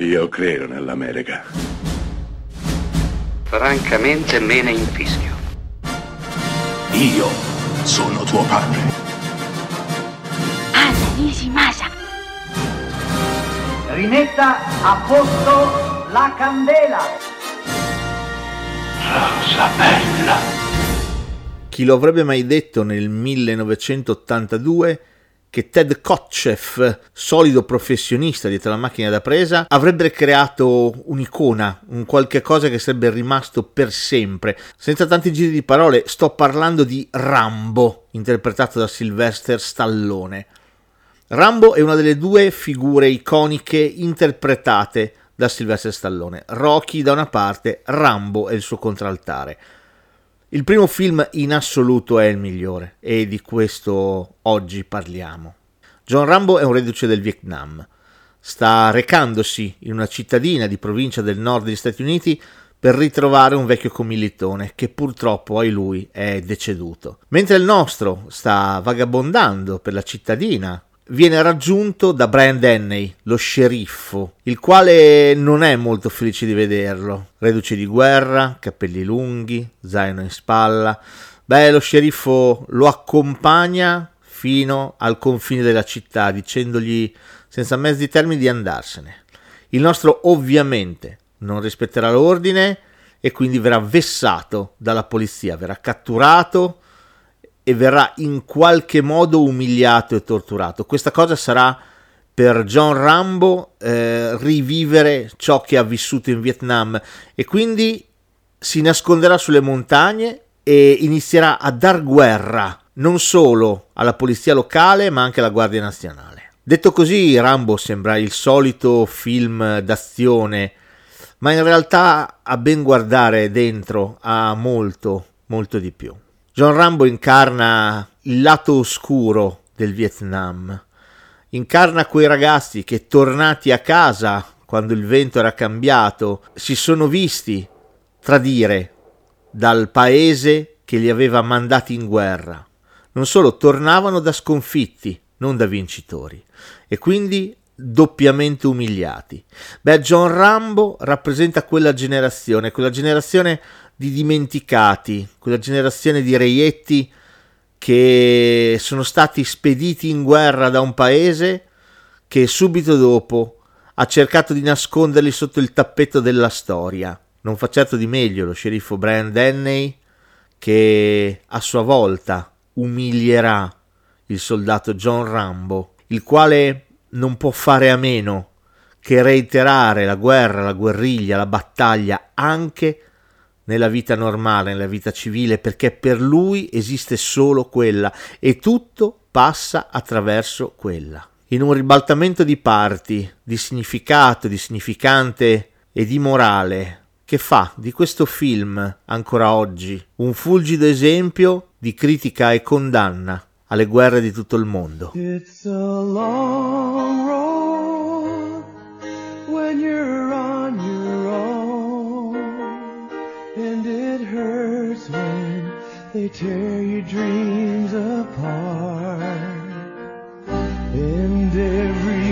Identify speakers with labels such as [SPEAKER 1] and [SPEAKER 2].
[SPEAKER 1] Io credo nell'America.
[SPEAKER 2] Francamente me ne infischio.
[SPEAKER 3] Io sono tuo padre.
[SPEAKER 4] Anna Nishimasa.
[SPEAKER 5] Rimetta a posto la candela.
[SPEAKER 1] Rosa bella.
[SPEAKER 6] Chi lo avrebbe mai detto nel 1982 che Ted Kotcheff, solido professionista dietro la macchina da presa, avrebbe creato un'icona, un qualche cosa che sarebbe rimasto per sempre. Senza tanti giri di parole, sto parlando di Rambo, interpretato da Sylvester Stallone. Rambo è una delle due figure iconiche interpretate da Sylvester Stallone. Rocky da una parte, Rambo è il suo contraltare. Il primo film in assoluto è il migliore e di questo oggi parliamo. John Rambo è un reduce del Vietnam. Sta recandosi in una cittadina di provincia del nord degli Stati Uniti per ritrovare un vecchio commilitone che purtroppo, ai lui, è deceduto. Mentre il nostro sta vagabondando per la cittadina viene raggiunto da Brian Denney, lo sceriffo, il quale non è molto felice di vederlo. Reduce di guerra, capelli lunghi, zaino in spalla. Beh, lo sceriffo lo accompagna fino al confine della città, dicendogli senza mezzi termini di andarsene. Il nostro ovviamente non rispetterà l'ordine e quindi verrà vessato dalla polizia, verrà catturato e verrà in qualche modo umiliato e torturato. Questa cosa sarà per John Rambo eh, rivivere ciò che ha vissuto in Vietnam e quindi si nasconderà sulle montagne e inizierà a dar guerra non solo alla polizia locale ma anche alla Guardia Nazionale. Detto così, Rambo sembra il solito film d'azione, ma in realtà a ben guardare dentro ha molto, molto di più. John Rambo incarna il lato oscuro del Vietnam, incarna quei ragazzi che tornati a casa quando il vento era cambiato si sono visti tradire dal paese che li aveva mandati in guerra. Non solo, tornavano da sconfitti, non da vincitori, e quindi doppiamente umiliati. Beh, John Rambo rappresenta quella generazione, quella generazione di dimenticati, quella generazione di reietti che sono stati spediti in guerra da un paese che subito dopo ha cercato di nasconderli sotto il tappeto della storia. Non fa certo di meglio lo sceriffo Brian Denney che a sua volta umilierà il soldato John Rambo, il quale non può fare a meno che reiterare la guerra, la guerriglia, la battaglia anche nella vita normale, nella vita civile, perché per lui esiste solo quella e tutto passa attraverso quella. In un ribaltamento di parti, di significato, di significante e di morale, che fa di questo film ancora oggi un fulgido esempio di critica e condanna alle guerre di tutto il mondo.
[SPEAKER 7] It's a long road when you're on your own, and it hurts when they tear your dreams apart. And every